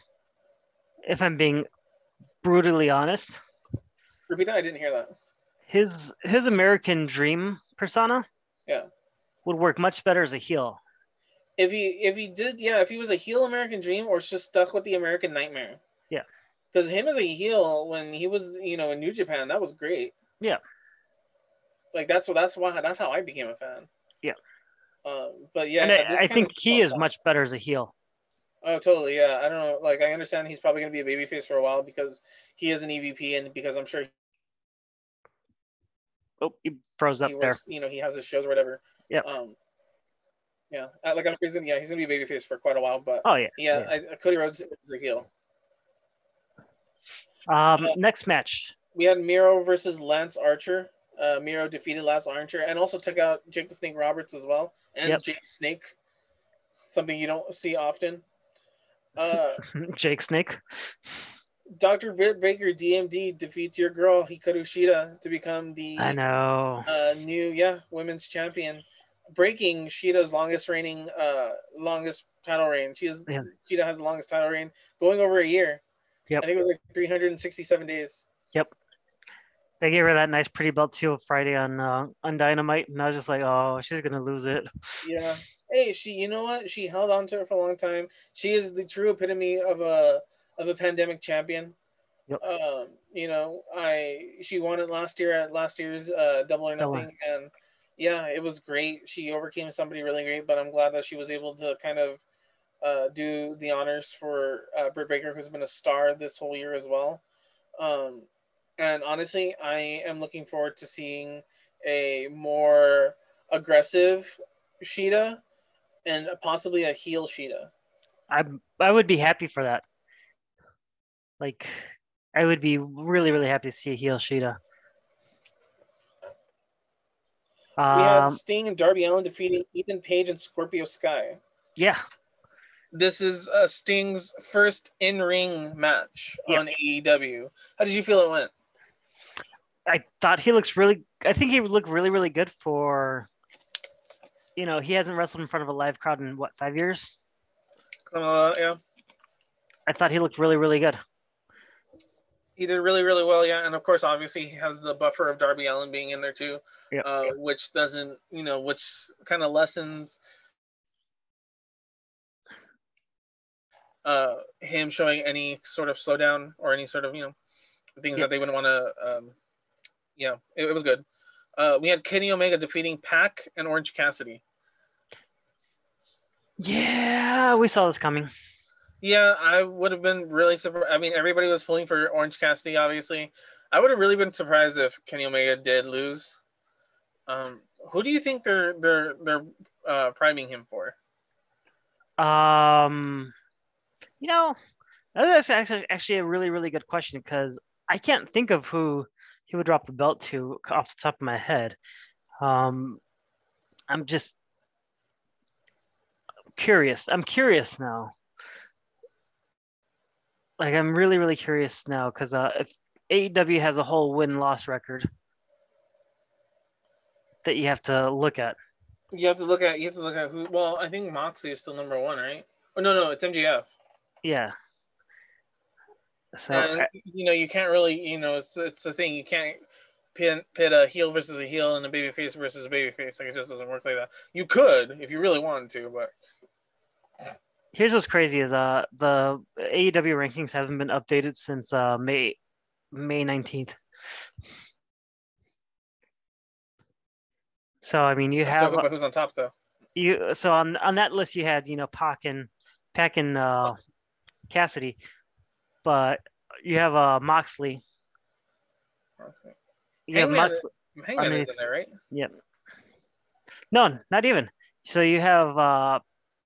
if I'm being brutally honest, Repeat that. I didn't hear that. his his American Dream persona Yeah. would work much better as a heel. If he if he did, yeah, if he was a heel American Dream or just stuck with the American Nightmare. Yeah. Because him as a heel when he was you know in New Japan, that was great. Yeah. Like that's what that's why that's how I became a fan. Yeah. Um, but yeah, and I, I think he is much better as a heel. Oh, totally. Yeah, I don't know. Like, I understand he's probably going to be a babyface for a while because he is an EVP, and because I'm sure Oh, he froze up he there. you know, he has his shows or whatever. Yeah. Um. Yeah, uh, like I'm he's gonna, yeah, he's gonna be a babyface for quite a while, but Oh yeah. yeah, I, Cody Rhodes is a heel. Um, Uh, next match. We had Miro versus Lance Archer. Uh, Miro defeated Lance Archer and also took out Jake the Snake Roberts as well, and Yep. Jake Snake, something you don't see often. Uh, Jake Snake. Dr. Baker DMD defeats your girl Hikaru Shida to become the I know. uh, new yeah women's champion, breaking Shida's longest reigning uh longest title reign. She is Yeah. Shida has the longest title reign, going over a year. Yep. I think it was like 367 days. They gave her that nice pretty belt too Friday on uh, on Dynamite, and I was just like, oh, she's gonna lose it. Yeah. Hey, she you know what? She held on to it for a long time. She is the true epitome of a of a pandemic champion. Yep. Um, you know, I she won it last year at last year's uh double or nothing and yeah, it was great. She overcame somebody really great, but I'm glad that she was able to kind of uh, do the honors for uh, Britt Baker, who's been a star this whole year as well. Um, and honestly, I am looking forward to seeing a more aggressive Shida and possibly a heel Shida. I I would be happy for that. Like, I would be really really happy to see a heel Shida. We had Um, Sting and Darby Allin defeating Ethan Page and Scorpio Sky. yeah, This is uh, Sting's first in-ring match Yeah. on AEW. How did you feel it went? I thought he looks really. I think he would look really really good for. You know, he hasn't wrestled in front of a live crowd in what five years. The- yeah, I thought he looked really really good. he did really really well. Yeah, and of course, obviously, he has the buffer of Darby Allin being in there too, Yeah. uh, which doesn't, you know, which kind of lessens uh, him showing any sort of slowdown or any sort of you know things that they wouldn't want to. Um, yeah, it, it was good. Uh, we had Kenny Omega defeating Pac and Orange Cassidy. Yeah, we saw this coming. Yeah, I would have been really surprised. I mean, everybody was pulling for Orange Cassidy, obviously. I would have really been surprised if Kenny Omega did lose. Um, who do you think they're they're they're uh, priming him for? Um, you know, that's actually actually a really really good question because I can't think of who he would drop the belt to off the top of my head. Um, I'm just curious. I'm curious now. like I'm really really curious now because uh, if AEW has a whole win loss record that you have to look at. You have to look at you have to look at who. Well, I think Moxley is still number one, right? Oh no, no, it's MJF. Yeah. So and I- you know you can't really you know it's it's the thing you can't pit, pit a heel versus a heel and a baby face versus a baby face like it just doesn't work like that. You could if you really wanted to, but here's what's crazy is uh the AEW rankings haven't been updated since uh May May 19th. So I mean you have who's on top though. you so on on that list you had you know Pac and Pac and uh Cassidy, but you have uh Moxley. You have Hangman, I mean- in there, right? no, not even. So you have uh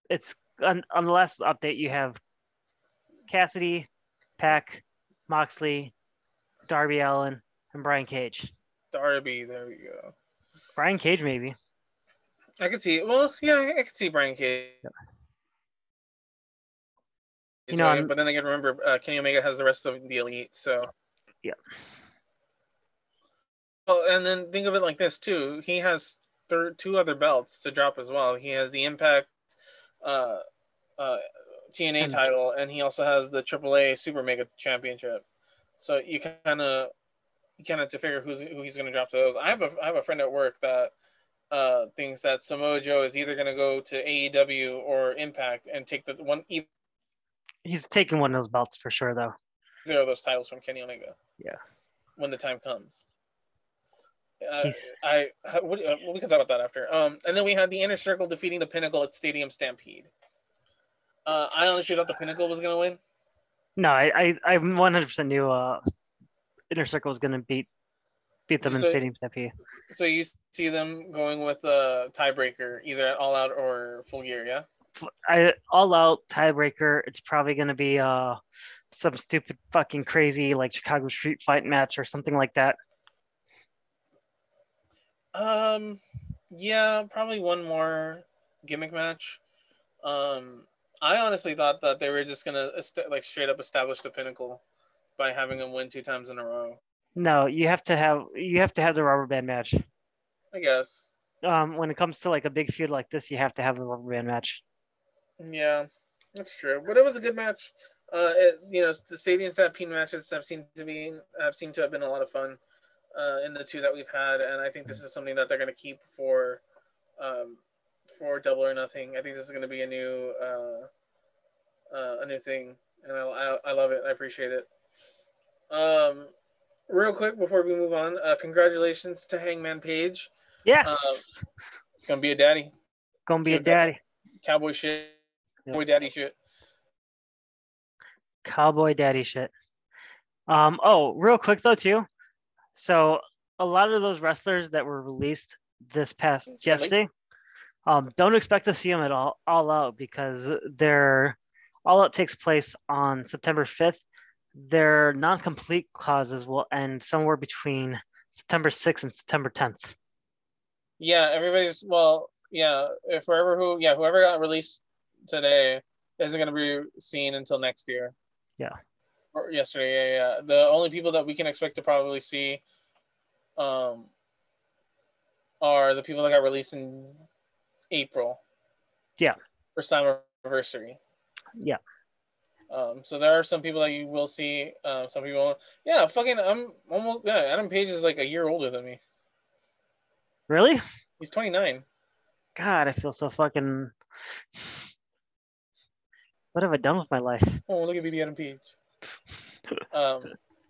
it's on, on the last update you have Cassidy, Pac, Moxley, Darby Allin, and Brian Cage. Darby, there we go. Brian Cage maybe. I could see. Well, yeah, I could see Brian Cage. You know, I'm- but then again, remember uh, Kenny Omega has the rest of the elite, so Yeah. Well, and then think of it like this too. He has thir- two other belts to drop as well. He has the Impact uh, uh, TNA And- title, and he also has the AAA Super Mega Championship. So you kind of you kind of have to figure who's who he's going to drop to those. I have a I have a friend at work that uh, thinks that Samoa Joe is either going to go to AEW or Impact and take the one either He's taking one of those belts for sure though. of those titles from Kenny Omega. Yeah. When the time comes. Uh, I what, uh, we can talk about that after. Um, and then we had the inner circle defeating the Pinnacle at Stadium Stampede. Uh, I honestly thought the Pinnacle was gonna win. No, I I, I 100% knew uh Inner Circle was gonna beat beat them in Stadium Stampede. So you see them going with a tiebreaker, either at All Out or Full Gear, yeah. I all out tiebreaker. It's probably gonna be uh some stupid fucking crazy like Chicago Street Fight match or something like that. Um, yeah, probably one more gimmick match. Um, I honestly thought that they were just gonna est- like straight up establish the Pinnacle by having them win two times in a row. No, you have to have you have to have the rubber band match. I guess. Um, when it comes to like a big feud like this, you have to have the rubber band match. Yeah, that's true. But it was a good match. Uh, it, you know, the stadium stampede matches have seemed to be have seemed to have been a lot of fun. Uh, in the two that we've had, and I think this is something that they're going to keep for, um, for Double or Nothing. I think this is going to be a new, uh, uh, a new thing, and I, I, I love it. I appreciate it. Um, real quick before we move on, uh, congratulations to Hangman Page. Yes, Gonna be a daddy. gonna be a dude, that's- daddy. Cowboy shit. Yeah. Boy daddy shit. cowboy daddy shit. Um, oh, real quick though too. So a lot of those wrestlers that were released this past yesterday, um, don't expect to see them at all all out because their all out takes place on September fifth. Their non-compete clauses will end somewhere between September sixth and September tenth. Yeah, everybody's well, yeah. If whoever who yeah, whoever got released today isn't gonna be seen until next year. Yeah. Or yesterday, yeah, yeah. The only people that we can expect to probably see um are the people that got released in April. Yeah. First time anniversary. Yeah. Um, so there are some people that you will see. Um, some people, yeah, fucking, I'm almost. Yeah, Adam Page is like a year older than me. Really? He's 29. God, I feel so fucking. What have I done with my life? Oh, look at BB Adam Page. Um,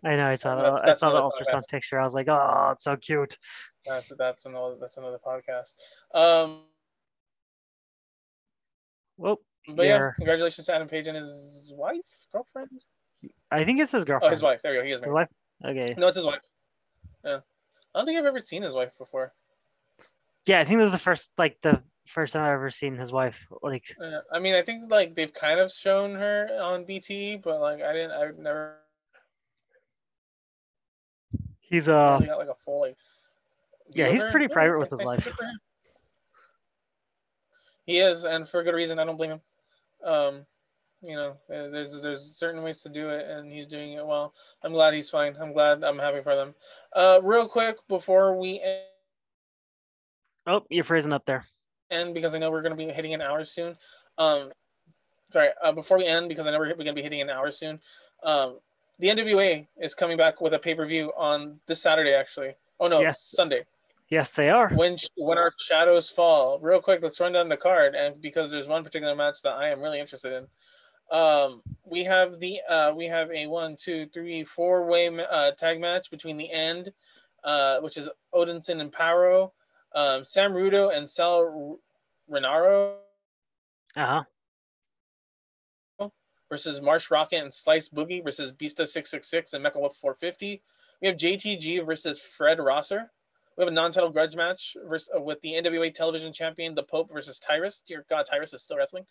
I know I saw the That's- I saw the ultrasound picture. I was like, oh, it's so cute. that's that's another that's another podcast. Um, Well, but yeah, Yeah. congratulations to Adam Page and his wife, girlfriend. I think it's his Oh, girlfriend. his wife. There we go. He is married. His wife? Okay. No, it's his wife. Yeah, I don't think I've ever seen his wife before. Yeah, I think this is the first like the first time I've ever seen his wife. Like Uh, I mean, I think like they've kind of shown her on BT, but like I didn't. I've never he's uh really got like a full like. Yeah, he's pretty private with his life. good for him. He is, and for good reason. I don't blame him. Um, you know, uh, there's there's certain ways to do it, and he's doing it well. I'm glad he's fine. I'm glad. I'm happy for them. Uh, real quick before we end, Oh, you're freezing up there. End because I know we're going to be hitting an hour soon. Um, sorry, uh, before we end because I know we're, we're going to be hitting an hour soon. Um, the NWA is coming back with a pay per view on this Saturday, actually. Oh no, Yes. Sunday. Yes, they are. When when our shadows fall. Real quick, let's run down the card, and because there's one particular match that I am really interested in. Um, we have the uh, we have a one, two, three, four way uh, tag match between the end, uh, which is Odinson and Parrow, um, Sam Rudo and Sal Rinauro Uh huh. versus Marshe Rockett and Slice Boogie versus Bestia six six and Mecha Wolf four fifty. We have JTG versus Fred Rosser. We have a non-title grudge match versus, uh, with the NWA Television Champion, the Pope versus Tyrus. Dear God, Tyrus is still wrestling.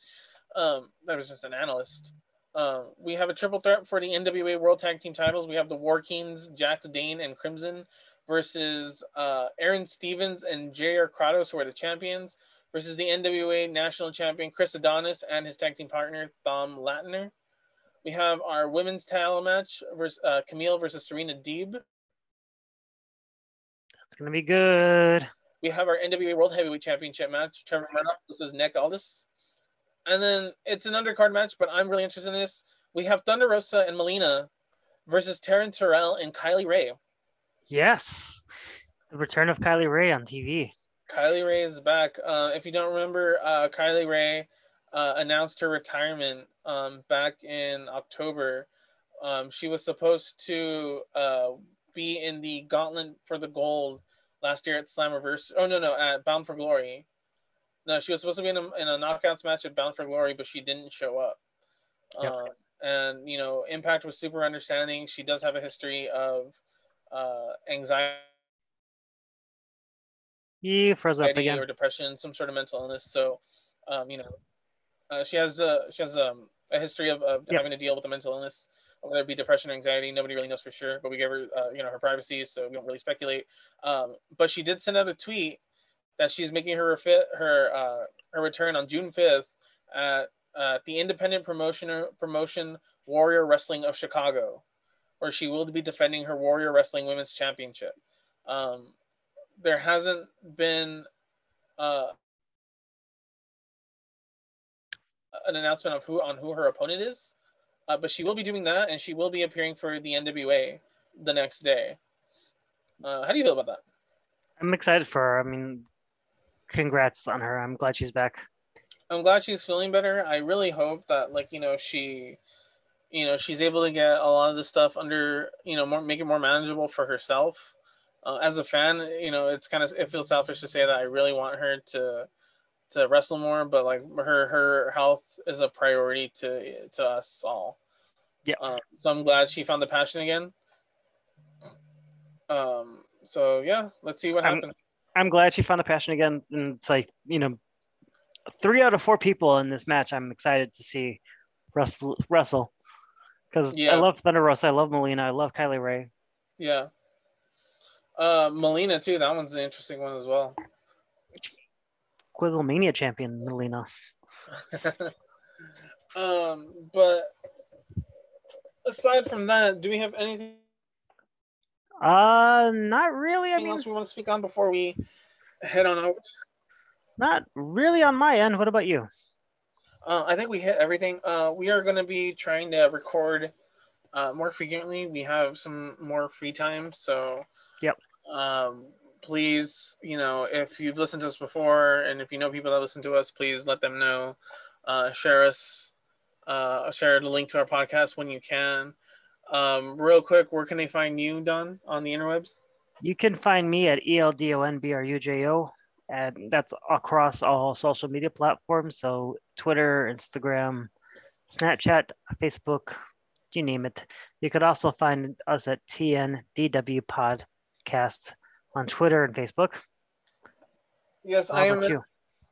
Um, that was just an analyst. Um, we have a triple threat for the NWA World Tag Team titles. We have the War Kings, Jax Dane, and Crimson versus uh, Aron Stevens and J.R. Kratos, who are the champions, versus the NWA National Champion Chris Adonis and his tag team partner Thom Latimer. We have our women's title match versus uh, Kamille versus Serena Deeb. It's gonna be good. We have our NWA World Heavyweight Championship match, Trevor Murdoch versus Nick Aldis. And then it's an undercard match, but I'm really interested in this. We have Thunder Rosa and Melina versus Taryn Terrell and Kylie Rae. Yes. The return of Kylie Rae on TV. Kylie Rae is back. Uh, if you don't remember, uh, Kylie Rae uh, announced her retirement um, back in October. Um, she was supposed to uh, be in the Gauntlet for the Gold last year at Slammiversary. Oh no, no, at Bound for Glory. No, she was supposed to be in a, in a knockouts match at Bound for Glory, but she didn't show up. Yep. Um, and you know, Impact was super understanding. She does have a history of uh, anxiety He froze up again. or depression, some sort of mental illness. So, um, you know, uh, she has uh, she has um, a history of, of Yep. having to deal with a mental illness, whether it be depression or anxiety. Nobody really knows for sure, but we gave her, uh, you know, her privacy, so we don't really speculate. Um, but she did send out a tweet that she's making her fit her uh, her return on June fifth at uh, the Independent Promotion Promotion Warrior Wrestling of Chicago, where she will be defending her Warrior Wrestling Women's Championship. Um, there hasn't been uh, an announcement of who on who her opponent is, uh, but she will be doing that, and she will be appearing for the NWA the next day. Uh, how do you feel about that? I'm excited for her. I mean, congrats on her. I'm glad she's back. I'm glad she's feeling better. I really hope that like you know she, you know she's able to get a lot of this stuff under you know more make it more manageable for herself. Uh, as a fan, you know it's kind of it feels selfish to say that I really want her to to wrestle more, but like her her health is a priority to to us all. Yeah. Um, so I'm glad she found the passion again. Um. So yeah, let's see what I'm- happens. I'm glad she found the passion again. And it's like, you know, three out of four people in this match I'm excited to see wrestle wrestle. Because Yeah. I love Thunder Rosa, I love Melina, I love Kylie Rae. Yeah. Uh, Melina too. That one's an interesting one as well. Quizzlemania champion Melina. um, but aside from that, do we have anything Uh not really. I mean else we want to speak on before we head on out? not really on my end. What about you? Uh, I think we hit everything. Uh, we are going to be trying to record uh, more frequently. We have some more free time, so Yep. Um, please, you know, if you've listened to us before, and if you know people that listen to us, please let them know. Uh, share us. Uh, share the link to our podcast when you can. Um, real quick, where can they find you, Don, on the interwebs? You can find me at E ELDONBRUJO, and that's across all social media platforms. So Twitter, Instagram, Snapchat, Facebook, you name it. You could also find us at TNDW Podcast on Twitter and Facebook. Yes, I am. you?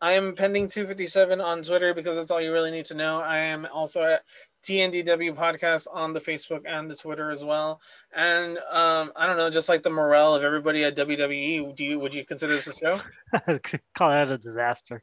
I am pending 257 on Twitter because that's all you really need to know. I am also at TNDW Podcast on the Facebook and the Twitter as well. And um, I don't know, just like the morale of everybody at WWE, do you would you consider this a show? Call that a disaster.